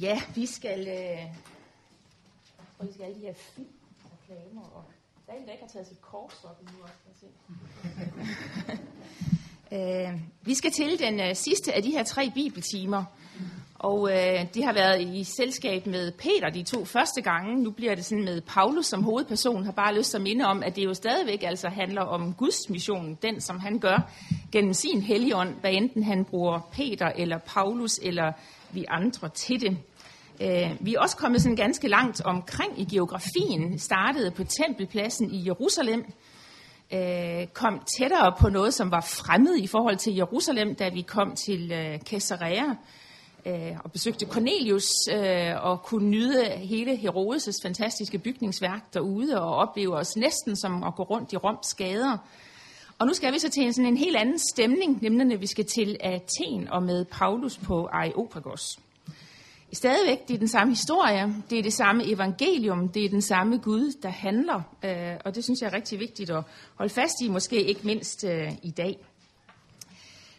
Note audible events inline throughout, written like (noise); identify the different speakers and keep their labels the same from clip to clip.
Speaker 1: Ja, vi skal... Øh, og vi skal alle de her film, reklamer, og der er en, der ikke har taget sit kors op nu også, kan jeg se. (laughs) øh, vi skal til den øh, sidste af de her tre bibeltimer, og øh, de har været i selskab med Peter de to første gange. Nu bliver det sådan med Paulus som hovedperson. Har bare lyst til at minde om, at det jo stadigvæk altså handler om Guds mission, den som han gør gennem sin helligånd, hvad enten han bruger Peter eller Paulus eller vi andre til det. Øh, vi er også kommet sådan ganske langt omkring i geografien, startede på tempelpladsen i Jerusalem, øh, kom tættere på noget, som var fremmed i forhold til Jerusalem, da vi kom til øh, Caesarea Øh, og besøgte Cornelius øh, og kunne nyde hele Herodes' fantastiske bygningsværk derude og opleve os næsten som at gå rundt i Roms gader. Og nu skal vi så til en, sådan en helt anden stemning, nemlig når vi skal til Athen og med Paulus på Areopagos. Stadigvæk, det er den samme historie, det er det samme evangelium, det er den samme Gud, der handler, øh, og det synes jeg er rigtig vigtigt at holde fast i, måske ikke mindst øh, i dag.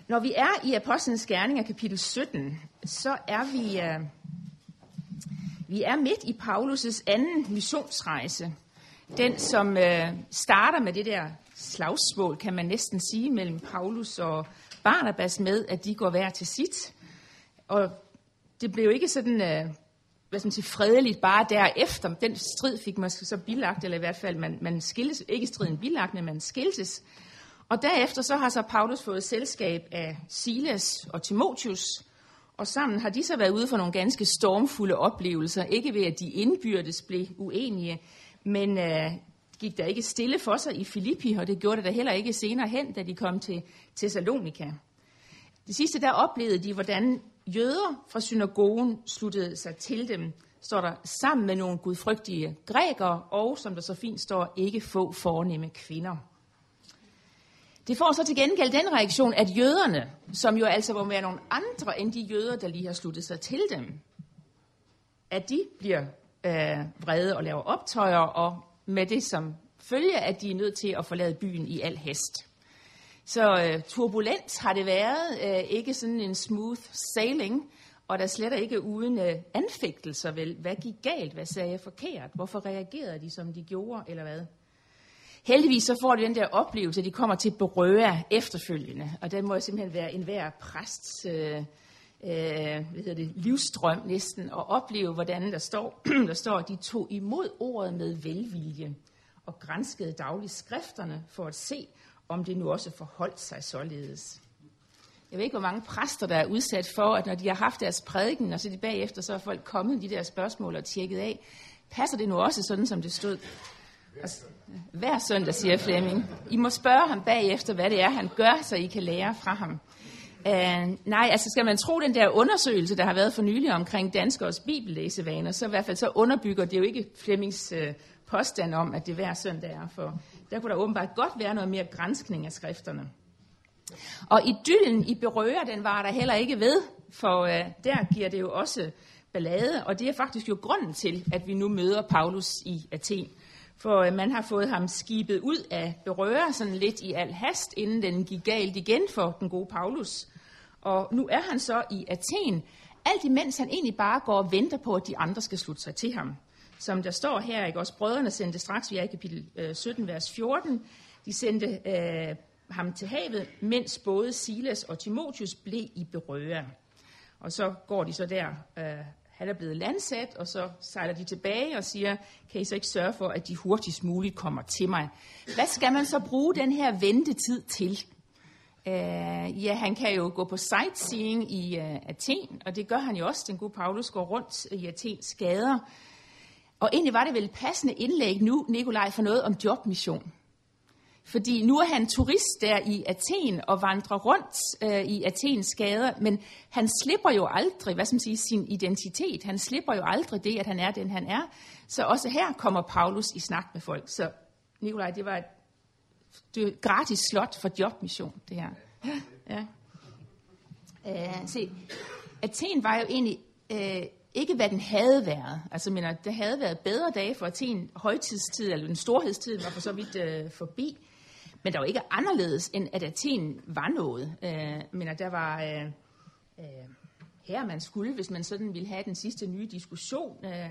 Speaker 1: Når vi er i Apostlenes Gerninger kapitel 17, så er vi, øh, vi er midt i Paulus' anden missionsrejse. Den, som øh, starter med det der slagsmål, kan man næsten sige, mellem Paulus og Barnabas med, at de går hver til sit. Og det blev ikke sådan, øh, hvad skal man sige, fredeligt bare derefter. Den strid fik man så bilagt, eller i hvert fald, man, man skiltes, ikke striden bilagt, men man skiltes. Og derefter så har så Paulus fået selskab af Silas og Timotius, og sammen har de så været ude for nogle ganske stormfulde oplevelser. Ikke ved, at de indbyrdes blev uenige, men øh, gik der ikke stille for sig i Filippi, og det gjorde det da heller ikke senere hen, da de kom til Thessalonika. Det sidste der oplevede de, hvordan jøder fra synagogen sluttede sig til dem, står der, sammen med nogle gudfrygtige grækere, og som der så fint står, ikke få fornemme kvinder. Det får så til gengæld den reaktion, at jøderne, som jo altså må være nogle andre end de jøder, der lige har sluttet sig til dem, at de bliver øh, vrede og laver optøjer, og med det som følge, at de er nødt til at forlade byen i al hest. Så øh, turbulent har det været, øh, ikke sådan en smooth sailing, og der slet ikke uden øh, anfægtelser vel. Hvad gik galt? Hvad sagde jeg forkert? Hvorfor reagerede de, som de gjorde, eller hvad? Heldigvis så får de den der oplevelse, at de kommer til berøre efterfølgende, og den må jo simpelthen være enhver præsts øh, øh, hvad hedder det, livstrøm næsten, at opleve, hvordan der står, (clears throat) der står, at de tog imod ordet med velvilje og grænskede dagligt skrifterne for at se, om det nu også forholdt sig således. Jeg ved ikke, hvor mange præster, der er udsat for, at når de har haft deres prædiken, og så de bagefter, så er folk kommet de der spørgsmål og tjekket af. Passer det nu også sådan, som det stod? Altså, hver søndag, siger Flemming. I må spørge ham bagefter, hvad det er, han gør, så I kan lære fra ham. Uh, nej, altså skal man tro den der undersøgelse, der har været for nylig omkring danskers bibellæsevaner, så i hvert fald så underbygger det jo ikke Flemmings uh, påstand om, at det hver søndag er. For der kunne der åbenbart godt være noget mere grænskning af skrifterne. Og idyllen i Berøer, den var der heller ikke ved, for uh, der giver det jo også ballade, og det er faktisk jo grunden til, at vi nu møder Paulus i Athen. For øh, man har fået ham skibet ud af berøre sådan lidt i al hast, inden den gik galt igen for den gode Paulus. Og nu er han så i Athen, alt imens han egentlig bare går og venter på, at de andre skal slutte sig til ham som der står her, ikke også brødrene sendte straks, vi er i kapitel øh, 17, vers 14, de sendte øh, ham til havet, mens både Silas og Timotius blev i berøre. Og så går de så der, øh, han er blevet landsat, og så sejler de tilbage og siger, kan I så ikke sørge for, at de hurtigst muligt kommer til mig? Hvad skal man så bruge den her ventetid til? Uh, ja, han kan jo gå på sightseeing i uh, Athen, og det gør han jo også. Den gode Paulus går rundt i Athens gader. Og egentlig var det vel et passende indlæg nu, Nikolaj, for noget om jobmission. Fordi nu er han turist der i Athen og vandrer rundt øh, i Athens gader, men han slipper jo aldrig, hvad skal man sige, sin identitet. Han slipper jo aldrig det, at han er den, han er. Så også her kommer Paulus i snak med folk. Så Nikolaj, det var et, det var et gratis slot for jobmission, det her. Ja. ja. Se, Athen var jo egentlig Øh, ikke hvad den havde været. Altså, mener, der havde været bedre dage for Athen. Højtidstid, eller den storhedstid, var for så vidt øh, forbi. Men der var ikke anderledes, end at Athen var noget. Øh, men der var øh, øh, her man skulle, hvis man sådan ville have den sidste nye diskussion. Øh,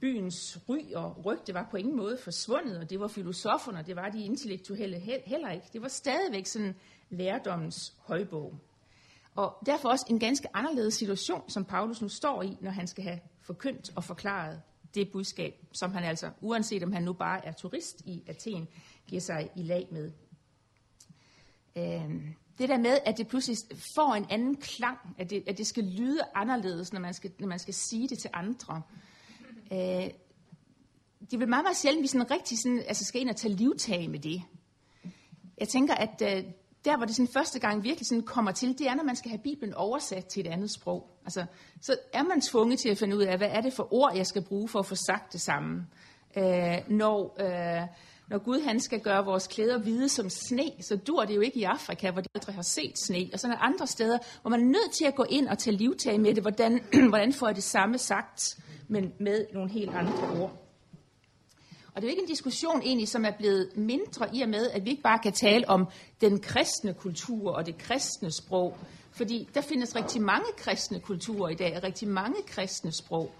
Speaker 1: byens ry og rygte var på ingen måde forsvundet, og det var filosoferne, og det var de intellektuelle heller ikke. Det var stadigvæk sådan lærdommens højbog. Og derfor også en ganske anderledes situation, som Paulus nu står i, når han skal have forkyndt og forklaret det budskab, som han altså, uanset om han nu bare er turist i Athen, giver sig i lag med. Øhm, det der med, at det pludselig får en anden klang, at det, at det skal lyde anderledes, når man skal, når man skal sige det til andre. Øh, det er vel meget, meget sjældent, at vi sådan rigtig sådan, altså skal ind og tage livtag med det. Jeg tænker, at øh, der, hvor det sådan første gang virkelig sådan kommer til, det er, når man skal have Bibelen oversat til et andet sprog. Altså, så er man tvunget til at finde ud af, hvad er det for ord, jeg skal bruge for at få sagt det samme. Øh, når, øh, når Gud han skal gøre vores klæder hvide som sne, så dur det jo ikke i Afrika, hvor de aldrig har set sne. Og så er andre steder, hvor man er nødt til at gå ind og tage livtag med det. Hvordan, (clears throat) hvordan får jeg det samme sagt, men med nogle helt andre ord. Og det er jo ikke en diskussion egentlig, som er blevet mindre i og med, at vi ikke bare kan tale om den kristne kultur og det kristne sprog. Fordi der findes rigtig mange kristne kulturer i dag, og rigtig mange kristne sprog.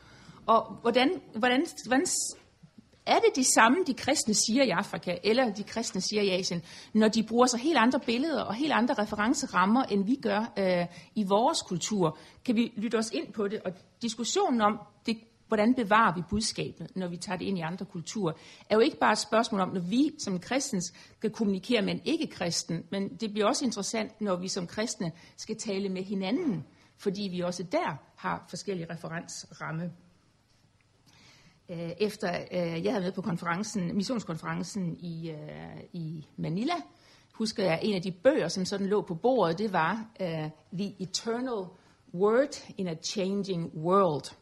Speaker 1: Og hvordan, hvordan, hvordan er det de samme, de kristne siger i Afrika, eller de kristne siger i Asien, når de bruger så helt andre billeder og helt andre referencerammer, end vi gør øh, i vores kultur? Kan vi lytte os ind på det? Og diskussionen om det hvordan bevarer vi budskabet, når vi tager det ind i andre kulturer, er jo ikke bare et spørgsmål om, når vi som kristens skal kommunikere med en ikke-kristen, men det bliver også interessant, når vi som kristne skal tale med hinanden, fordi vi også der har forskellige referensramme. Øh, efter øh, jeg havde med på konferencen, missionskonferencen i, øh, i Manila, husker jeg, en af de bøger, som sådan lå på bordet, det var øh, The Eternal Word in a Changing World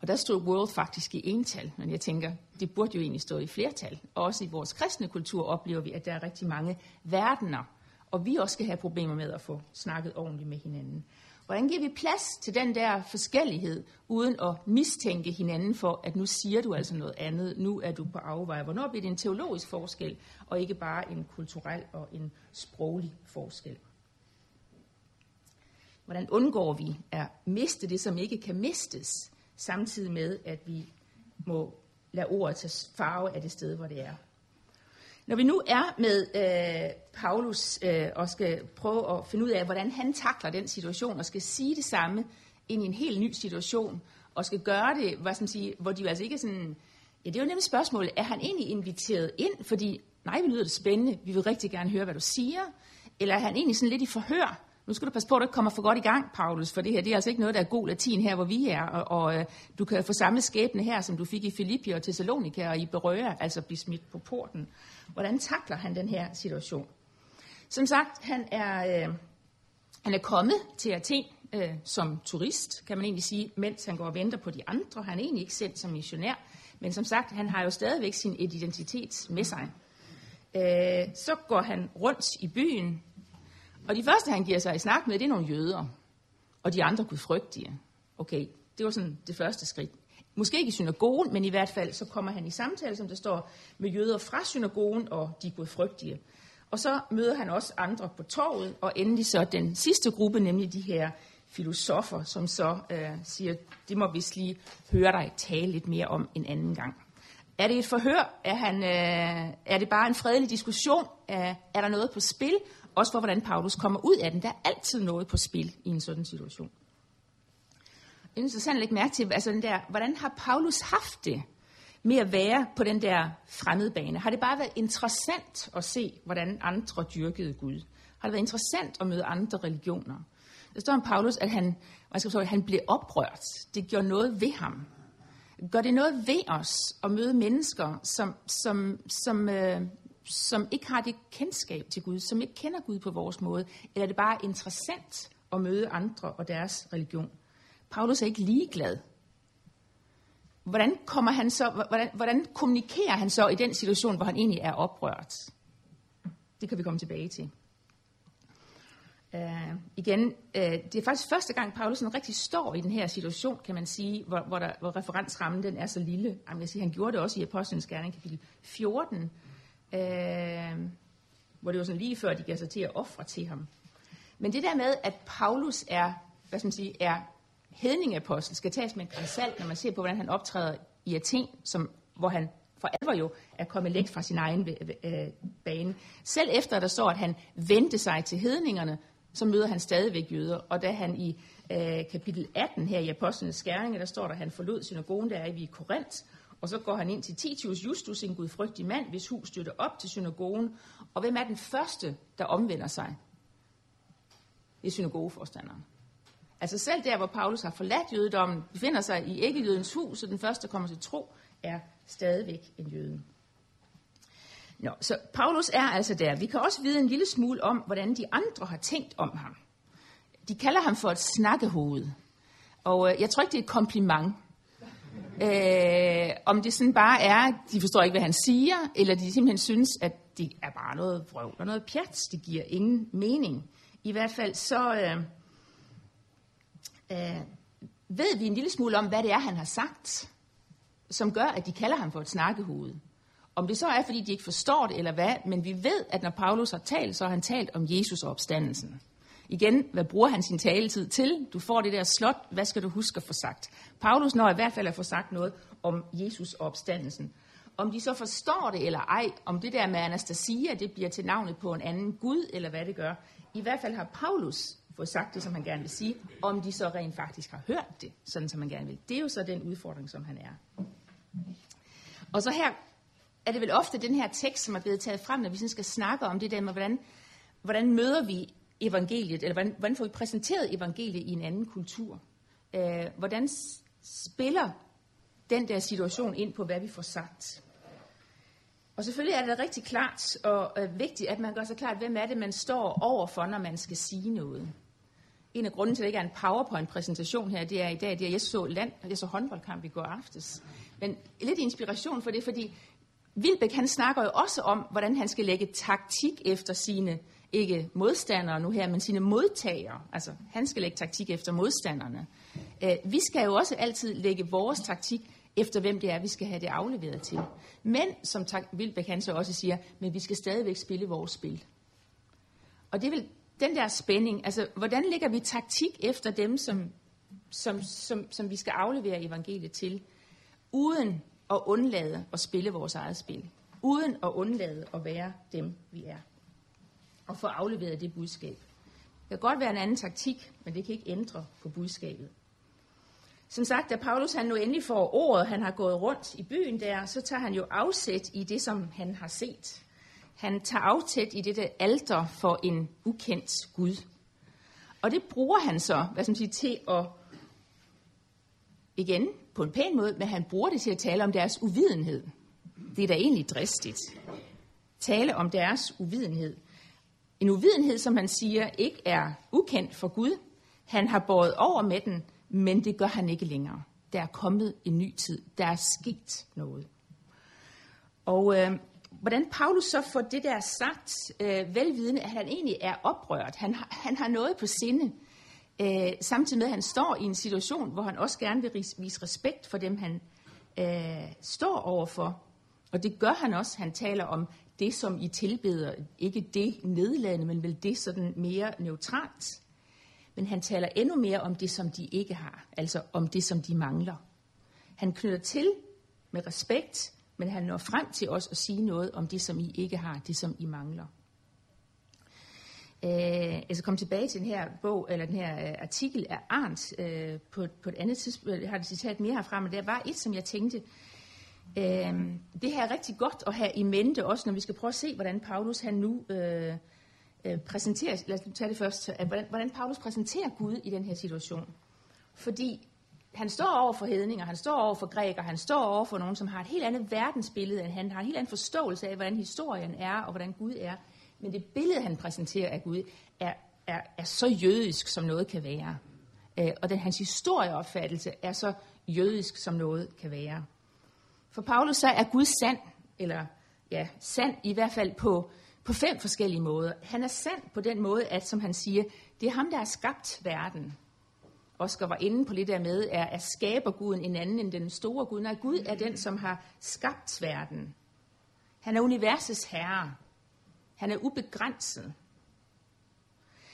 Speaker 1: og der stod world faktisk i ental, men jeg tænker, det burde jo egentlig stå i flertal. Også i vores kristne kultur oplever vi, at der er rigtig mange verdener, og vi også skal have problemer med at få snakket ordentligt med hinanden. Hvordan giver vi plads til den der forskellighed, uden at mistænke hinanden for, at nu siger du altså noget andet, nu er du på afvej. Hvornår bliver det en teologisk forskel, og ikke bare en kulturel og en sproglig forskel? Hvordan undgår vi at miste det, som ikke kan mistes? samtidig med, at vi må lade ordet tage farve af det sted, hvor det er. Når vi nu er med øh, Paulus øh, og skal prøve at finde ud af, hvordan han takler den situation, og skal sige det samme ind i en helt ny situation, og skal gøre det, hvad skal man sige, hvor de jo altså ikke er sådan... Ja, det er jo nemlig spørgsmålet, er han egentlig inviteret ind, fordi nej, vi lyder det spændende, vi vil rigtig gerne høre, hvad du siger, eller er han egentlig sådan lidt i forhør, nu skal du passe på, at du ikke kommer for godt i gang, Paulus, for det her det er altså ikke noget, der er god latin her, hvor vi er, og, og øh, du kan få samme skæbne her, som du fik i Filippi og Thessalonika og i Berøa, altså blive smidt på porten. Hvordan takler han den her situation? Som sagt, han er, øh, han er kommet til Athen øh, som turist, kan man egentlig sige, mens han går og venter på de andre. Han er egentlig ikke sendt som missionær, men som sagt, han har jo stadigvæk sin identitet med sig. Øh, så går han rundt i byen, og de første, han giver sig i snak med, det er nogle jøder. Og de andre gudfrygtige. Okay, det var sådan det første skridt. Måske ikke i synagogen, men i hvert fald så kommer han i samtale, som der står, med jøder fra synagogen og de gudfrygtige. Og så møder han også andre på torvet, og endelig så den sidste gruppe, nemlig de her filosofer, som så øh, siger, det må vi lige høre dig tale lidt mere om en anden gang. Er det et forhør? Er, han, øh, er det bare en fredelig diskussion? Er, er der noget på spil? Også for, hvordan Paulus kommer ud af den. Der er altid noget på spil i en sådan situation. Det er interessant at lægge mærke til, altså den der, hvordan har Paulus haft det med at være på den der fremmede bane? Har det bare været interessant at se, hvordan andre dyrkede Gud? Har det været interessant at møde andre religioner? Der står om Paulus, at han, man skal forstå, at han blev oprørt. Det gjorde noget ved ham. Gør det noget ved os at møde mennesker, som, som, som, øh, som ikke har det kendskab til Gud, som ikke kender Gud på vores måde, eller er det bare interessant at møde andre og deres religion? Paulus er ikke ligeglad. Hvordan, kommer han så, hvordan, hvordan kommunikerer han så i den situation, hvor han egentlig er oprørt? Det kan vi komme tilbage til. Uh, igen, uh, det er faktisk første gang, Paulus rigtig står i den her situation, kan man sige, hvor, hvor, der, hvor referensrammen den er så lille. Jeg vil sige, han gjorde det også i Apostlenes Gerning, kapitel 14, øh, hvor det var sådan lige før, de gav sig til at ofre til ham. Men det der med, at Paulus er, hvad skal man sige, er hedningeapostel skal tages med en grænsalt, når man ser på, hvordan han optræder i Athen, som, hvor han for alvor jo er kommet længst fra sin egen øh, øh, bane. Selv efter der står, at han vendte sig til hedningerne, så møder han stadigvæk jøder. Og da han i øh, kapitel 18 her i Apostlenes Skæringer, der står der, at han forlod synagogen, der er i Korinth, og så går han ind til Titius Justus, en gudfrygtig mand, hvis hus støtter op til synagogen. Og hvem er den første, der omvender sig? Det er synagogeforstanderen. Altså selv der, hvor Paulus har forladt jødedommen, befinder sig i ikke-jødens hus, og den første kommer til tro, er stadigvæk en jøde. Nå, så Paulus er altså der. Vi kan også vide en lille smule om, hvordan de andre har tænkt om ham. De kalder ham for et snakkehoved. Og øh, jeg tror ikke, det er et kompliment. Øh, om det sådan bare er, de forstår ikke, hvad han siger, eller de simpelthen synes, at det er bare noget vrøvl og noget pjat. Det giver ingen mening. I hvert fald så øh, øh, ved vi en lille smule om, hvad det er, han har sagt, som gør, at de kalder ham for et snakkehoved. Om det så er, fordi de ikke forstår det, eller hvad, men vi ved, at når Paulus har talt, så har han talt om Jesus og opstandelsen. Igen, hvad bruger han sin taletid til? Du får det der slot, hvad skal du huske at få sagt? Paulus når i hvert fald at få sagt noget om Jesus og opstandelsen. Om de så forstår det eller ej, om det der med Anastasia, det bliver til navnet på en anden Gud, eller hvad det gør. I hvert fald har Paulus fået sagt det, som han gerne vil sige, om de så rent faktisk har hørt det, sådan som man gerne vil. Det er jo så den udfordring, som han er. Og så her er det vel ofte den her tekst, som er blevet taget frem, når vi sådan skal snakke om det der med, hvordan, hvordan møder vi evangeliet, eller hvordan, hvordan får vi præsenteret evangeliet i en anden kultur? Øh, hvordan spiller den der situation ind på, hvad vi får sagt? Og selvfølgelig er det rigtig klart og øh, vigtigt, at man gør sig klart, hvem er det, man står overfor, når man skal sige noget. En af grunden til, at det ikke er en PowerPoint-præsentation her, det er i dag, det er, at jeg så, land, jeg så håndboldkamp i går aftes. Men lidt inspiration for det, fordi Vilbæk han snakker jo også om, hvordan han skal lægge taktik efter sine, ikke modstandere nu her, men sine modtagere. Altså, han skal lægge taktik efter modstanderne. Øh, vi skal jo også altid lægge vores taktik efter hvem det er, vi skal have det afleveret til. Men, som Vilbæk han så også siger, men vi skal stadigvæk spille vores spil. Og det vil den der spænding, altså hvordan lægger vi taktik efter dem, som, som, som, som vi skal aflevere evangeliet til, uden at undlade at spille vores eget spil. Uden at undlade at være dem, vi er. Og få afleveret det budskab. Det kan godt være en anden taktik, men det kan ikke ændre på budskabet. Som sagt, da Paulus han nu endelig får ordet, han har gået rundt i byen der, så tager han jo afsæt i det, som han har set. Han tager afsæt i dette alter for en ukendt Gud. Og det bruger han så, hvad som siger, til at, igen, på en pæn måde, men han bruger det til at tale om deres uvidenhed. Det er da egentlig dristigt. Tale om deres uvidenhed. En uvidenhed, som han siger, ikke er ukendt for Gud. Han har båret over med den, men det gør han ikke længere. Der er kommet en ny tid. Der er sket noget. Og øh, hvordan Paulus så får det der sagt, øh, velvidende, at han egentlig er oprørt. Han, han har noget på sinde. Øh, samtidig med, at han står i en situation, hvor han også gerne vil vise respekt for dem, han øh, står overfor. Og det gør han også. Han taler om det, som I tilbeder. Ikke det nedladende, men vel det sådan mere neutralt. Men han taler endnu mere om det, som de ikke har. Altså om det, som de mangler. Han knytter til med respekt, men han når frem til os at sige noget om det, som I ikke har, det, som I mangler. Øh, altså kom tilbage til den her bog, eller den her øh, artikel af Arndt øh, på, på et andet tidspunkt. Jeg har et citat mere herfra, men der var et, som jeg tænkte, øh, det her er rigtig godt at have i mente, også når vi skal prøve at se, hvordan Paulus han nu øh, øh, præsenterer, lad os tage det først, hvordan, hvordan Paulus præsenterer Gud i den her situation. Fordi han står over for hedninger, han står over for græker, han står over for nogen, som har et helt andet verdensbillede end han, har en helt anden forståelse af, hvordan historien er, og hvordan Gud er. Men det billede, han præsenterer af Gud, er, er, er så jødisk, som noget kan være. Øh, og den, hans historieopfattelse er så jødisk, som noget kan være. For Paulus så er Gud sand, eller ja, sand i hvert fald på, på fem forskellige måder. Han er sand på den måde, at som han siger, det er ham, der har skabt verden. Oscar var inde på det der med, er, er skaberguden en anden end den store Gud? Nej, Gud er den, som har skabt verden. Han er universets herre. Han er ubegrænset.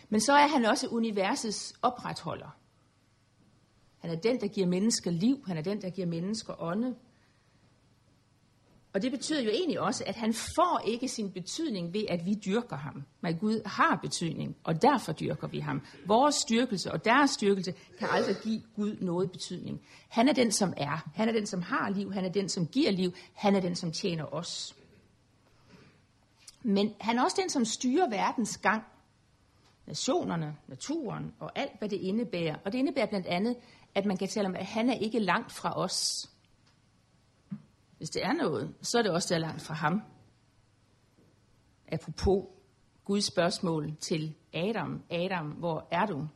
Speaker 1: Men så er han også universets opretholder. Han er den, der giver mennesker liv. Han er den, der giver mennesker ånde. Og det betyder jo egentlig også, at han får ikke sin betydning ved, at vi dyrker ham. Men Gud har betydning, og derfor dyrker vi ham. Vores styrkelse og deres styrkelse kan aldrig give Gud noget betydning. Han er den, som er. Han er den, som har liv. Han er den, som giver liv. Han er den, som tjener os. Men han er også den, som styrer verdens gang. Nationerne, naturen og alt, hvad det indebærer. Og det indebærer blandt andet, at man kan tale om, at han er ikke langt fra os. Hvis det er noget, så er det også der langt fra ham. Apropos Guds spørgsmål til Adam. Adam, hvor er du?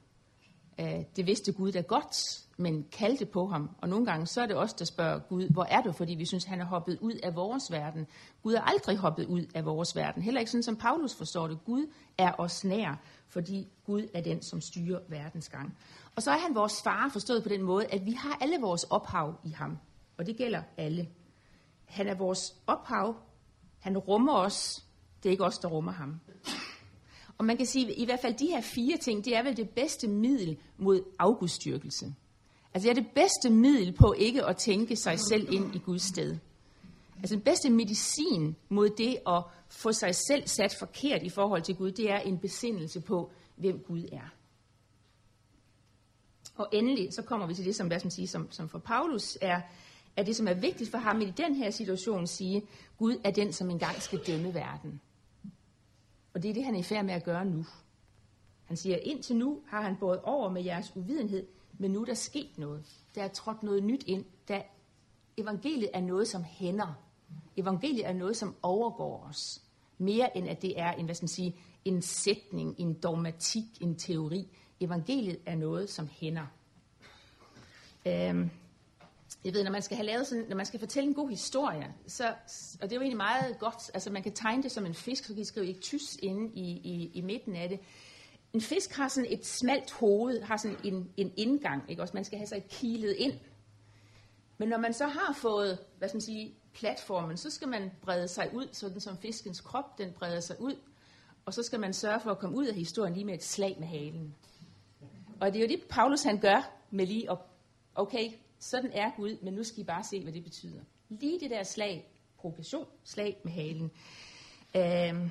Speaker 1: Øh, det vidste Gud da godt, men kaldte på ham. Og nogle gange så er det os, der spørger Gud, hvor er du? Fordi vi synes, han er hoppet ud af vores verden. Gud er aldrig hoppet ud af vores verden. Heller ikke sådan, som Paulus forstår det. Gud er os nær, fordi Gud er den, som styrer verdens gang. Og så er han vores far forstået på den måde, at vi har alle vores ophav i ham. Og det gælder alle. Han er vores ophav. Han rummer os. Det er ikke os, der rummer ham. Og man kan sige, at i hvert fald de her fire ting, det er vel det bedste middel mod afgudstyrkelse. Altså det er det bedste middel på ikke at tænke sig selv ind i Guds sted. Altså den bedste medicin mod det at få sig selv sat forkert i forhold til Gud, det er en besindelse på, hvem Gud er. Og endelig, så kommer vi til det, som, hvad skal man sige, som, som for Paulus er, er det, som er vigtigt for ham i den her situation, sige, Gud er den, som engang skal dømme verden. Og det er det, han er i færd med at gøre nu. Han siger, indtil nu har han båret over med jeres uvidenhed, men nu er der sket noget. Der er trådt noget nyt ind. Der evangeliet er noget, som hænder. Evangeliet er noget, som overgår os. Mere end at det er en, hvad skal man sige, en sætning, en dogmatik, en teori. Evangeliet er noget, som hænder. Øhm, jeg ved, når man skal have lavet sådan, når man skal fortælle en god historie, så, og det er jo egentlig meget godt, altså man kan tegne det som en fisk, så kan I skrive tys inde i, i, i midten af det. En fisk har sådan et smalt hoved, har sådan en, en indgang, ikke også? Man skal have sig kilet ind. Men når man så har fået, hvad skal man sige, platformen, så skal man brede sig ud, sådan som fiskens krop, den breder sig ud, og så skal man sørge for at komme ud af historien lige med et slag med halen. Og det er jo det, Paulus han gør med lige at, okay, sådan er Gud, men nu skal I bare se, hvad det betyder. Lige det der slag, provokation, slag med halen. Øh,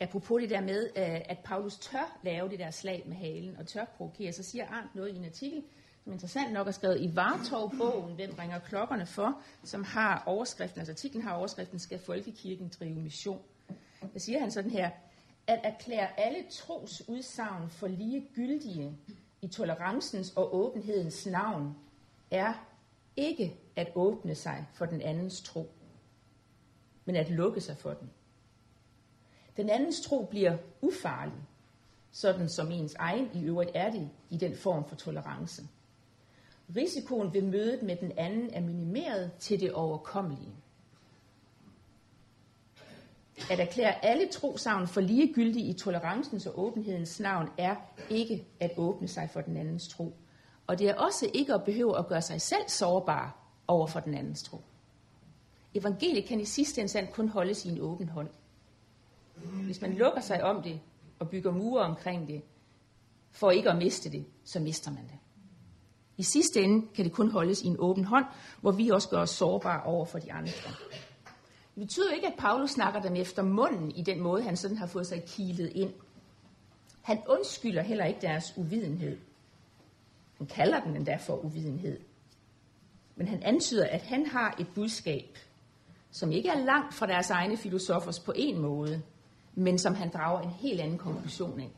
Speaker 1: apropos det der med, øh, at Paulus tør lave det der slag med halen, og tør provokere, så siger Arndt noget i en artikel, som interessant nok er skrevet i Vartov-bogen, Hvem ringer klokkerne for, som har overskriften, altså artiklen har overskriften, Skal Folkekirken drive mission? Der siger han sådan her, at erklære alle tros udsagn for lige gyldige i tolerancens og åbenhedens navn er ikke at åbne sig for den andens tro, men at lukke sig for den. Den andens tro bliver ufarlig, sådan som ens egen i øvrigt er det i den form for tolerance. Risikoen ved mødet med den anden er minimeret til det overkommelige. At erklære alle trosavn for ligegyldige i tolerancens og åbenhedens navn er ikke at åbne sig for den andens tro. Og det er også ikke at behøve at gøre sig selv sårbar over for den andens tro. Evangeliet kan i sidste instans kun holdes i en åben hånd. Hvis man lukker sig om det og bygger mure omkring det, for ikke at miste det, så mister man det. I sidste ende kan det kun holdes i en åben hånd, hvor vi også gør os sårbare over for de andre. Det betyder ikke, at Paulus snakker dem efter munden i den måde, han sådan har fået sig kilet ind. Han undskylder heller ikke deres uvidenhed. Han kalder den endda for uvidenhed. Men han antyder, at han har et budskab, som ikke er langt fra deres egne filosofers på en måde, men som han drager en helt anden konklusion af.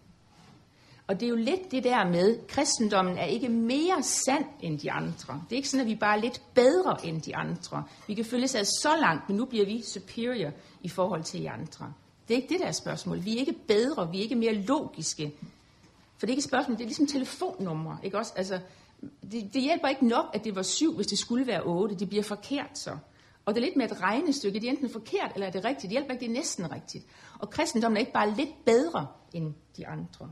Speaker 1: Og det er jo lidt det der med, at kristendommen er ikke mere sand end de andre. Det er ikke sådan, at vi bare er lidt bedre end de andre. Vi kan følge sig så langt, men nu bliver vi superior i forhold til de andre. Det er ikke det der spørgsmål. Vi er ikke bedre, vi er ikke mere logiske. For det er ikke et spørgsmål, det er ligesom telefonnumre. Ikke også? Altså, det, det hjælper ikke nok, at det var syv, hvis det skulle være otte. Det bliver forkert så. Og det er lidt med et regnestykke. Det er enten forkert, eller er det rigtigt. Det hjælper ikke, det er næsten rigtigt. Og kristendommen er ikke bare lidt bedre end de andre.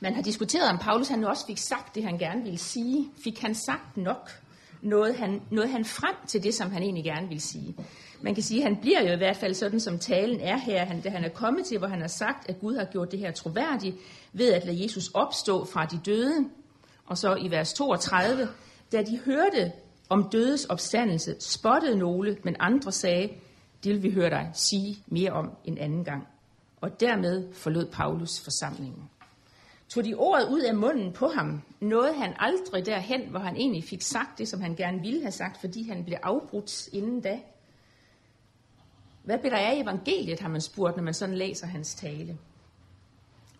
Speaker 1: Man har diskuteret, om Paulus han også fik sagt det, han gerne ville sige. Fik han sagt nok? nåede han, nåede han frem til det, som han egentlig gerne vil sige. Man kan sige, at han bliver jo i hvert fald sådan, som talen er her, han, da han er kommet til, hvor han har sagt, at Gud har gjort det her troværdigt, ved at lade Jesus opstå fra de døde. Og så i vers 32, da de hørte om dødes opstandelse, spottede nogle, men andre sagde, det vil vi høre dig sige mere om en anden gang. Og dermed forlod Paulus forsamlingen. Tog de ordet ud af munden på ham, nåede han aldrig derhen, hvor han egentlig fik sagt det, som han gerne ville have sagt, fordi han blev afbrudt inden da. Hvad blev der af evangeliet, har man spurgt, når man sådan læser hans tale.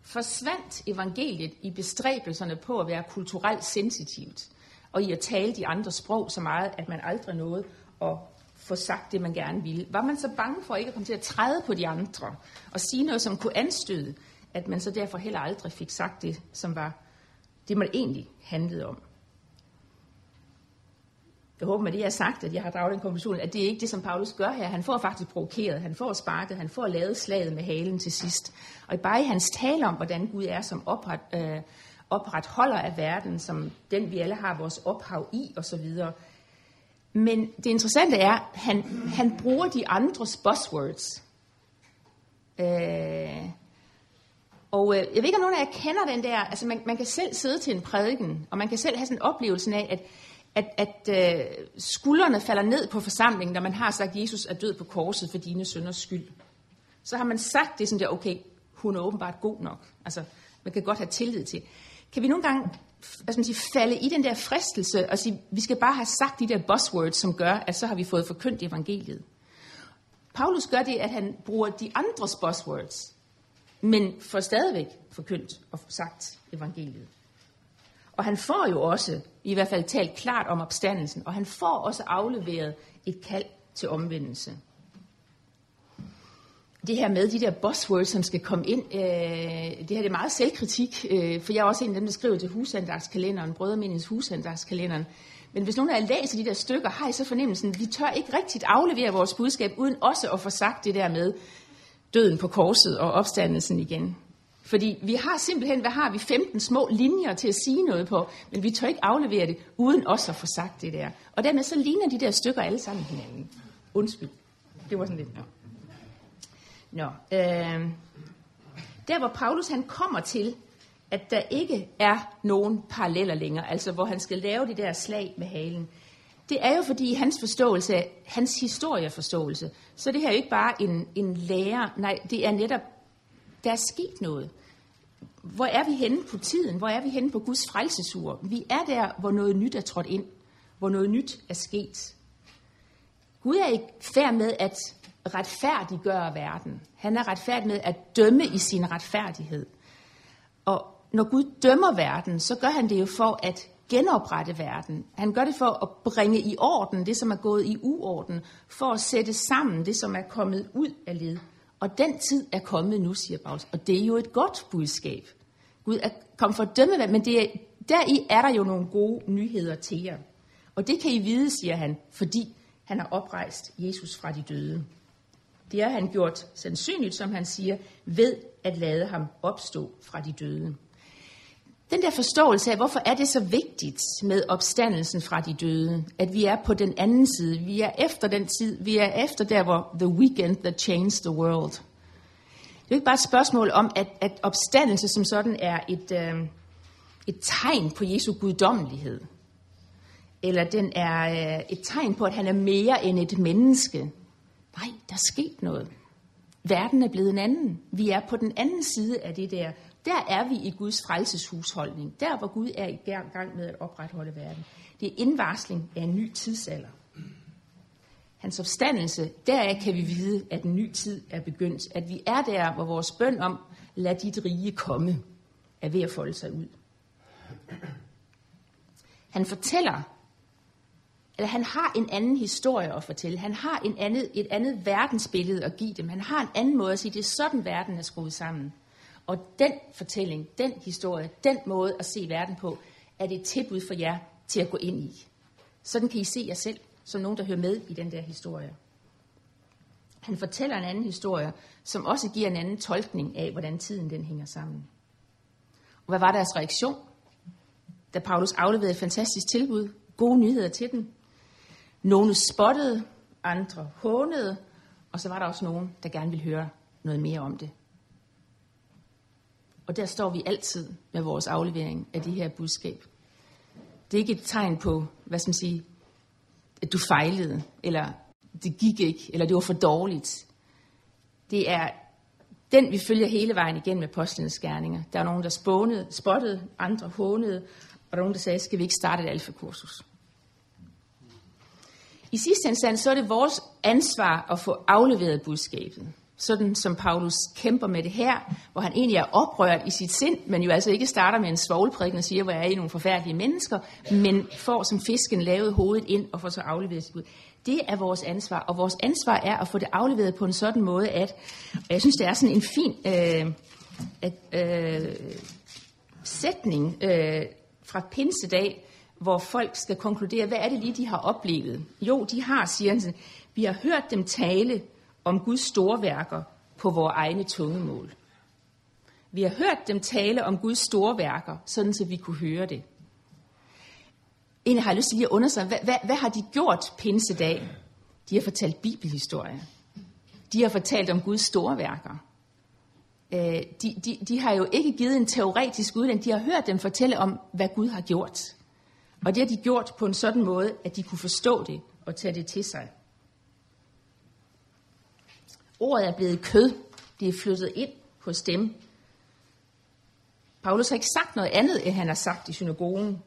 Speaker 1: Forsvandt evangeliet i bestræbelserne på at være kulturelt sensitivt, og i at tale de andre sprog så meget, at man aldrig nåede at få sagt det, man gerne ville. Var man så bange for ikke at komme til at træde på de andre og sige noget, som kunne anstøde, at man så derfor heller aldrig fik sagt det, som var det, man egentlig handlede om. Jeg håber med det, jeg har sagt, at jeg har draget den konklusion, at det er ikke det, som Paulus gør her. Han får faktisk provokeret, han får sparket, han får lavet slaget med halen til sidst. Og bare i hans tale om, hvordan Gud er som opret, øh, opretholder af verden, som den vi alle har vores ophav i osv., men det interessante er, at han, han bruger de andres buzzwords. Øh, og øh, jeg ved ikke, om nogen af jer kender den der, altså man, man kan selv sidde til en prædiken, og man kan selv have sådan en oplevelse af, at, at, at øh, skuldrene falder ned på forsamlingen, når man har sagt, at Jesus er død på korset for dine sønders skyld. Så har man sagt det sådan der, okay, hun er åbenbart god nok. Altså, man kan godt have tillid til. Kan vi nogle gange altså, sige, falde i den der fristelse og sige, vi skal bare have sagt de der buzzwords, som gør, at så har vi fået forkyndt evangeliet. Paulus gør det, at han bruger de andres buzzwords, men får stadigvæk forkyndt og sagt evangeliet. Og han får jo også, i hvert fald talt klart om opstandelsen, og han får også afleveret et kald til omvendelse det her med de der buzzwords, som skal komme ind, øh, det her det er meget selvkritik, øh, for jeg er også en af dem, der skriver til husandagskalenderen, Brødremenings husandagskalenderen. Men hvis nogen af jer læser de der stykker, har I så fornemmelsen, at vi tør ikke rigtigt aflevere vores budskab, uden også at få sagt det der med døden på korset og opstandelsen igen. Fordi vi har simpelthen, hvad har vi, 15 små linjer til at sige noget på, men vi tør ikke aflevere det, uden også at få sagt det der. Og dermed så ligner de der stykker alle sammen hinanden. Undskyld. Det var sådan lidt, ja. Nå, øh, der hvor Paulus han kommer til, at der ikke er nogen paralleller længere, altså hvor han skal lave det der slag med halen, det er jo fordi hans forståelse, hans historieforståelse, så det her er jo ikke bare en, en lærer, nej, det er netop, der er sket noget. Hvor er vi henne på tiden? Hvor er vi henne på Guds frelsesur? Vi er der, hvor noget nyt er trådt ind, hvor noget nyt er sket. Gud er ikke færd med at retfærdiggøre verden. Han er retfærdig med at dømme i sin retfærdighed. Og når Gud dømmer verden, så gør han det jo for at genoprette verden. Han gør det for at bringe i orden det, som er gået i uorden, for at sætte sammen det, som er kommet ud af led. Og den tid er kommet nu, siger Paulus. Og det er jo et godt budskab. Gud er kommet for at dømme men det er, deri er der jo nogle gode nyheder til jer. Og det kan I vide, siger han, fordi han har oprejst Jesus fra de døde. Det har han gjort sandsynligt, som han siger, ved at lade ham opstå fra de døde. Den der forståelse af, hvorfor er det så vigtigt med opstandelsen fra de døde, at vi er på den anden side, vi er efter den tid, vi er efter der, hvor the weekend that changed the world. Det er ikke bare et spørgsmål om, at, at opstandelse som sådan er et, øh, et tegn på Jesu guddommelighed. Eller den er øh, et tegn på, at han er mere end et menneske. Nej, der er sket noget. Verden er blevet en anden. Vi er på den anden side af det der. Der er vi i Guds frelseshusholdning. Der, hvor Gud er i gang med at opretholde verden. Det er indvarsling af en ny tidsalder. Hans opstandelse, deraf kan vi vide, at en ny tid er begyndt. At vi er der, hvor vores bøn om, lad dit rige komme, er ved at folde sig ud. Han fortæller eller han har en anden historie at fortælle. Han har en andet, et andet verdensbillede at give dem. Han har en anden måde at sige, det er sådan, verden er skruet sammen. Og den fortælling, den historie, den måde at se verden på, er det et tilbud for jer til at gå ind i. Sådan kan I se jer selv, som nogen, der hører med i den der historie. Han fortæller en anden historie, som også giver en anden tolkning af, hvordan tiden den hænger sammen. Og hvad var deres reaktion, da Paulus afleverede et fantastisk tilbud? gode nyheder til dem. Nogle spottede, andre hånede, og så var der også nogen, der gerne ville høre noget mere om det. Og der står vi altid med vores aflevering af de her budskab. Det er ikke et tegn på, hvad skal man sige, at du fejlede, eller det gik ikke, eller det var for dårligt. Det er den, vi følger hele vejen igen med apostlenes gerninger. Der er nogen, der spånede, spottede, andre hånede, og der er nogen, der sagde, skal vi ikke starte et alfakursus? I sidste instans, så er det vores ansvar at få afleveret budskabet. Sådan som Paulus kæmper med det her, hvor han egentlig er oprørt i sit sind, men jo altså ikke starter med en svoglprædiken og siger, hvor jeg er i nogle forfærdelige mennesker, men får som fisken lavet hovedet ind og får så afleveret sit bud. Det er vores ansvar, og vores ansvar er at få det afleveret på en sådan måde, at jeg synes, det er sådan en fin øh, at, øh, sætning øh, fra pinsedag, hvor folk skal konkludere, hvad er det lige, de har oplevet? Jo, de har, siger han, vi har hørt dem tale om Guds store værker på vores egne tungemål. Vi har hørt dem tale om Guds store værker, sådan så vi kunne høre det. Egentlig har jeg lyst til lige at undersøge, hvad, hvad, hvad har de gjort pinsedag? De har fortalt bibelhistorie. De har fortalt om Guds store værker. Øh, de, de, de har jo ikke givet en teoretisk uddannelse, de har hørt dem fortælle om, hvad Gud har gjort. Og det har de gjort på en sådan måde, at de kunne forstå det og tage det til sig. Ordet er blevet kød. Det er flyttet ind hos dem. Paulus har ikke sagt noget andet, end han har sagt i synagogen,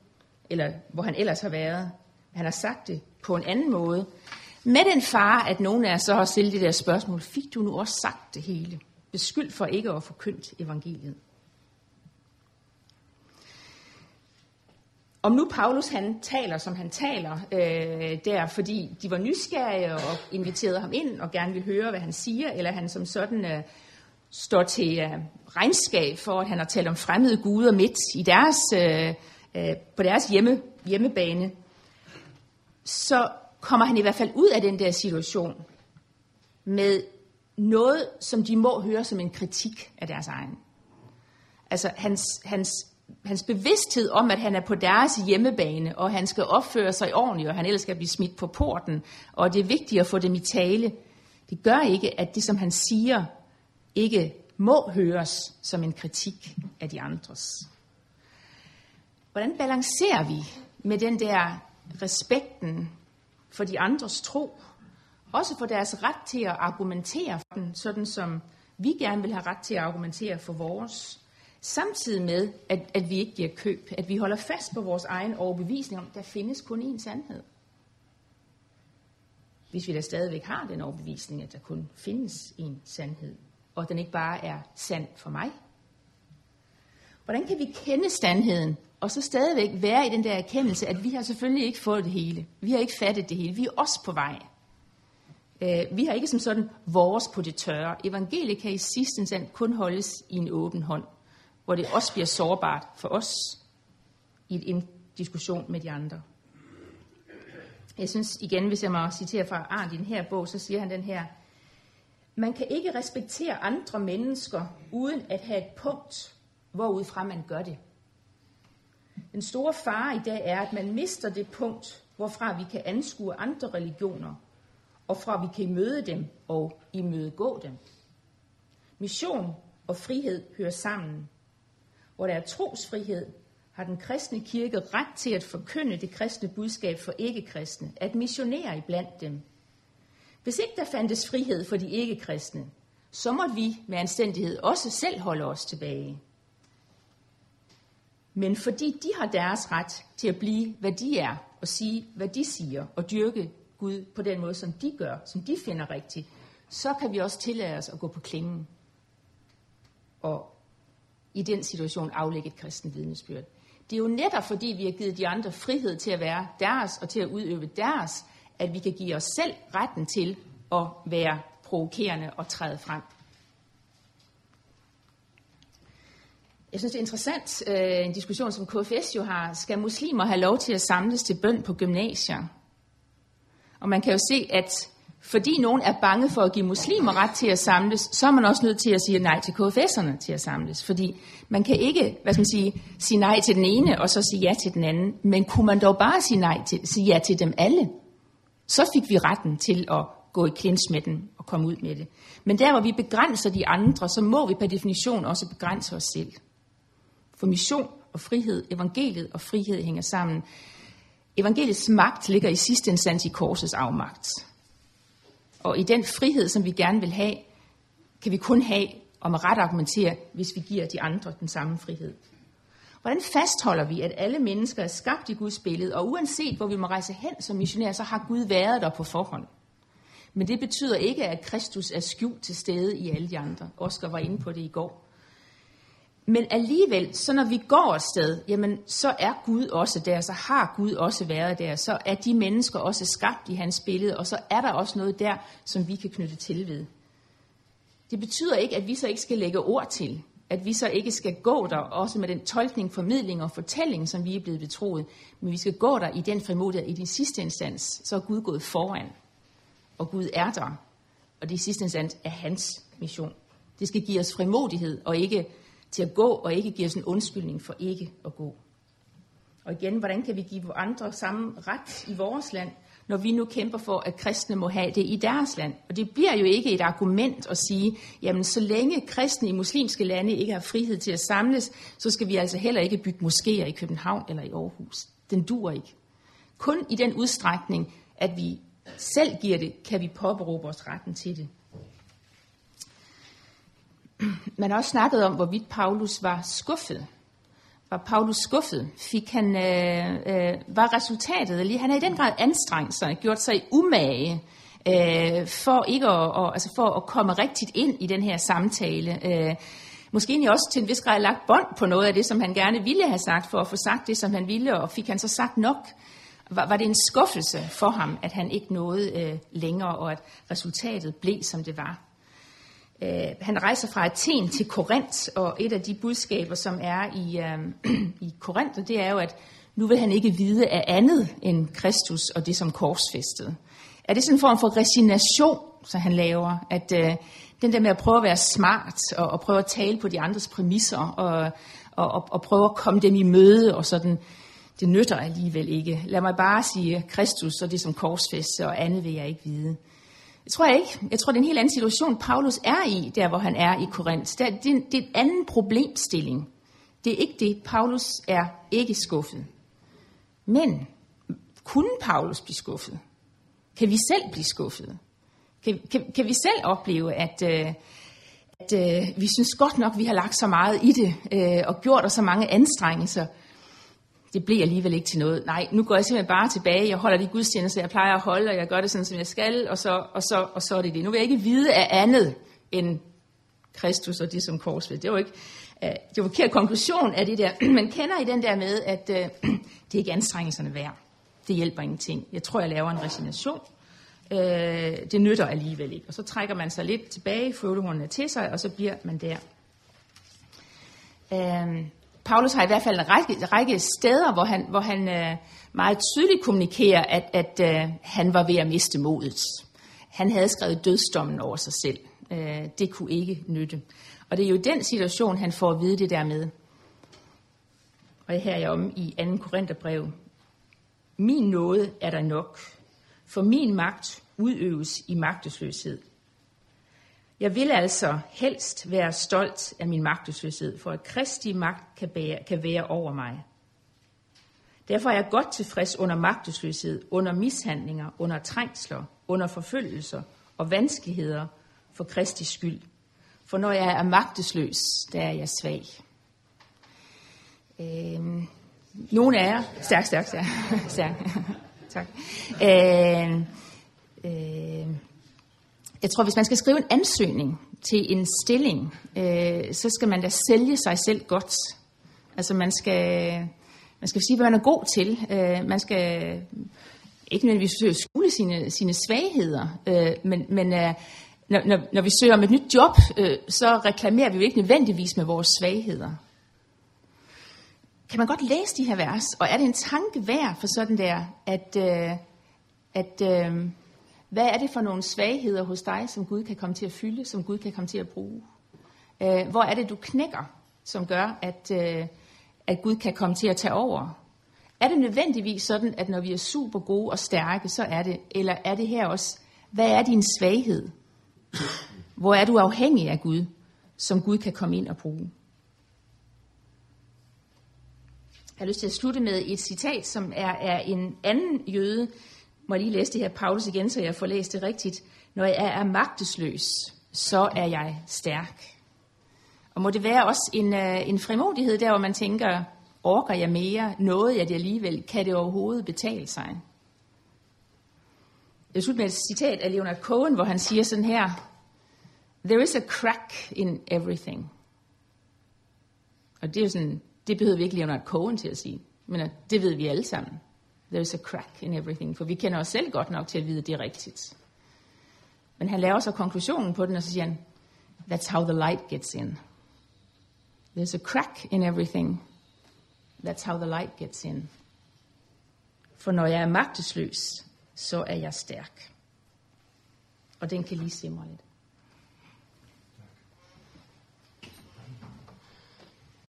Speaker 1: eller hvor han ellers har været. Han har sagt det på en anden måde. Med den far, at nogen af os så har stillet det der spørgsmål, fik du nu også sagt det hele? Beskyld for ikke at få evangeliet. Om nu Paulus han taler, som han taler øh, der, fordi de var nysgerrige og inviterede ham ind og gerne ville høre, hvad han siger, eller han som sådan øh, står til øh, regnskab for, at han har talt om fremmede guder midt i deres, øh, øh, på deres hjemme, hjemmebane, så kommer han i hvert fald ud af den der situation med noget, som de må høre som en kritik af deres egen. Altså hans, hans hans bevidsthed om, at han er på deres hjemmebane, og han skal opføre sig ordentligt, og han ellers skal blive smidt på porten, og det er vigtigt at få dem i tale, det gør ikke, at det, som han siger, ikke må høres som en kritik af de andres. Hvordan balancerer vi med den der respekten for de andres tro, også for deres ret til at argumentere for den, sådan som vi gerne vil have ret til at argumentere for vores? Samtidig med, at, at vi ikke giver køb, at vi holder fast på vores egen overbevisning om, at der findes kun én sandhed. Hvis vi da stadigvæk har den overbevisning, at der kun findes én sandhed, og at den ikke bare er sand for mig. Hvordan kan vi kende sandheden, og så stadigvæk være i den der erkendelse, at vi har selvfølgelig ikke fået det hele. Vi har ikke fattet det hele. Vi er også på vej. Øh, vi har ikke som sådan vores på det tørre. Evangeliet kan i sidste instans kun holdes i en åben hånd hvor det også bliver sårbart for os i en diskussion med de andre. Jeg synes igen, hvis jeg må citere fra Arndt i den her bog, så siger han den her, man kan ikke respektere andre mennesker uden at have et punkt, hvorudfra man gør det. Den store fare i dag er, at man mister det punkt, hvorfra vi kan anskue andre religioner, og fra vi kan møde dem og imødegå dem. Mission og frihed hører sammen hvor der er trosfrihed, har den kristne kirke ret til at forkynde det kristne budskab for ikke-kristne, at missionere iblandt dem. Hvis ikke der fandtes frihed for de ikke-kristne, så måtte vi med anstændighed også selv holde os tilbage. Men fordi de har deres ret til at blive, hvad de er, og sige, hvad de siger, og dyrke Gud på den måde, som de gør, som de finder rigtigt, så kan vi også tillade os at gå på klingen og i den situation aflægge et kristen vidnesbyrd. Det er jo netop fordi, vi har givet de andre frihed til at være deres og til at udøve deres, at vi kan give os selv retten til at være provokerende og træde frem. Jeg synes, det er interessant, øh, en diskussion, som KFS jo har. Skal muslimer have lov til at samles til bøn på gymnasier? Og man kan jo se, at fordi nogen er bange for at give muslimer ret til at samles, så er man også nødt til at sige nej til KFS'erne til at samles. Fordi man kan ikke hvad skal man sige, sige nej til den ene, og så sige ja til den anden. Men kunne man dog bare sige, nej til, sige ja til dem alle, så fik vi retten til at gå i klins med den og komme ud med det. Men der, hvor vi begrænser de andre, så må vi per definition også begrænse os selv. For mission og frihed, evangeliet og frihed hænger sammen. Evangeliets magt ligger i sidste instans i korsets afmagt. Og i den frihed, som vi gerne vil have, kan vi kun have og med ret argumentere, hvis vi giver de andre den samme frihed. Hvordan fastholder vi, at alle mennesker er skabt i Guds billede, og uanset hvor vi må rejse hen som missionærer, så har Gud været der på forhånd. Men det betyder ikke, at Kristus er skjult til stede i alle de andre. Oscar var inde på det i går. Men alligevel, så når vi går sted, jamen, så er Gud også der, så har Gud også været der, så er de mennesker også skabt i hans billede, og så er der også noget der, som vi kan knytte til ved. Det betyder ikke, at vi så ikke skal lægge ord til, at vi så ikke skal gå der, også med den tolkning, formidling og fortælling, som vi er blevet betroet, men vi skal gå der i den frimodighed, i den sidste instans, så er Gud gået foran, og Gud er der, og det i sidste instans er hans mission. Det skal give os frimodighed, og ikke til at gå, og ikke give os en undskyldning for ikke at gå. Og igen, hvordan kan vi give andre samme ret i vores land, når vi nu kæmper for, at kristne må have det i deres land. Og det bliver jo ikke et argument at sige, jamen så længe kristne i muslimske lande ikke har frihed til at samles, så skal vi altså heller ikke bygge moskéer i København eller i Aarhus. Den dur ikke. Kun i den udstrækning, at vi selv giver det, kan vi påberåbe os retten til det. Man har også snakket om, hvorvidt Paulus var skuffet. Var Paulus skuffet? Fik han, øh, øh, var resultatet, lige? han har i den grad anstrengt sig, gjort sig umage, øh, for ikke at, og, altså for at komme rigtigt ind i den her samtale. Øh, måske egentlig også til en vis grad lagt bånd på noget af det, som han gerne ville have sagt, for at få sagt det, som han ville, og fik han så sagt nok? Var, var det en skuffelse for ham, at han ikke nåede øh, længere, og at resultatet blev, som det var? Øh, han rejser fra Athen til Korinth, og et af de budskaber, som er i, øh, (clears throat) i Korinth, det er jo, at nu vil han ikke vide af andet end Kristus og det som korsfæstet. Er det sådan en form for resignation, som han laver? At øh, den der med at prøve at være smart og, og prøve at tale på de andres præmisser og, og, og, og prøve at komme dem i møde og sådan, det nytter alligevel ikke. Lad mig bare sige Kristus og det som korsfæstet, og andet vil jeg ikke vide. Det tror jeg ikke. Jeg tror, det er en helt anden situation, Paulus er i, der hvor han er i Korinth. Det er, det er en anden problemstilling. Det er ikke det. Paulus er ikke skuffet. Men kunne Paulus blive skuffet? Kan vi selv blive skuffet? Kan, kan, kan vi selv opleve, at, øh, at øh, vi synes godt nok, vi har lagt så meget i det, øh, og gjort os så mange anstrengelser, det bliver alligevel ikke til noget. Nej, nu går jeg simpelthen bare tilbage, jeg holder de gudstjenester, jeg plejer at holde, og jeg gør det sådan, som jeg skal, og så, og så, og så er det det. Nu vil jeg ikke vide af andet end Kristus og det som korsved. Det var ikke uh, det var forkert konklusion af det der. (clears throat) Man kender i den der med, at uh, (clears throat) det er ikke anstrengelserne værd. Det hjælper ingenting. Jeg tror, jeg laver en resignation. Uh, det nytter alligevel ikke. Og så trækker man sig lidt tilbage, følehornene til sig, og så bliver man der. Uh, Paulus har i hvert fald en række, række steder, hvor han, hvor han øh, meget tydeligt kommunikerer, at, at øh, han var ved at miste modet. Han havde skrevet dødsdommen over sig selv. Øh, det kunne ikke nytte. Og det er jo den situation, han får at vide det der med. Og her er jeg om i 2. Korintherbrev. Min nåde er der nok, for min magt udøves i magtesløshed. Jeg vil altså helst være stolt af min magtesløshed, for at Kristi magt kan, bære, kan være over mig. Derfor er jeg godt tilfreds under magtesløshed, under mishandlinger, under trængsler, under forfølgelser og vanskeligheder for Kristi skyld. For når jeg er magtesløs, der er jeg svag. Øhm, nogle af jer, stærk, stærk, stærk, (laughs) stærk. (laughs) tak. Øhm, øhm, jeg tror, hvis man skal skrive en ansøgning til en stilling, øh, så skal man da sælge sig selv godt. Altså man skal, man skal sige, hvad man er god til. Øh, man skal ikke nødvendigvis skjule sine, sine svagheder, øh, men, men øh, når, når, når vi søger om et nyt job, øh, så reklamerer vi jo ikke nødvendigvis med vores svagheder. Kan man godt læse de her vers, og er det en tanke værd for sådan der, at, øh, at øh, hvad er det for nogle svagheder hos dig, som Gud kan komme til at fylde, som Gud kan komme til at bruge? Øh, hvor er det, du knækker, som gør, at, øh, at Gud kan komme til at tage over? Er det nødvendigvis sådan, at når vi er super gode og stærke, så er det? Eller er det her også, hvad er din svaghed? Hvor er du afhængig af Gud, som Gud kan komme ind og bruge? Jeg har lyst til at slutte med et citat, som er, er en anden jøde. Må jeg lige læse det her Paulus igen, så jeg får læst det rigtigt. Når jeg er magtesløs, så er jeg stærk. Og må det være også en, øh, en frimodighed der, hvor man tænker, orker jeg mere? Noget jeg det alligevel? Kan det overhovedet betale sig? Jeg slutter med et citat af Leonard Cohen, hvor han siger sådan her, There is a crack in everything. Og det er jo sådan, det behøver vi ikke Leonard Cohen til at sige, men det ved vi alle sammen there's a crack in everything, for vi kender os selv godt nok til at vide, at det er rigtigt. Men han laver så konklusionen på den, og så siger han, that's how the light gets in. There's a crack in everything. That's how the light gets in. For når jeg er magtesløs, så er jeg stærk. Og den kan lige simre lidt.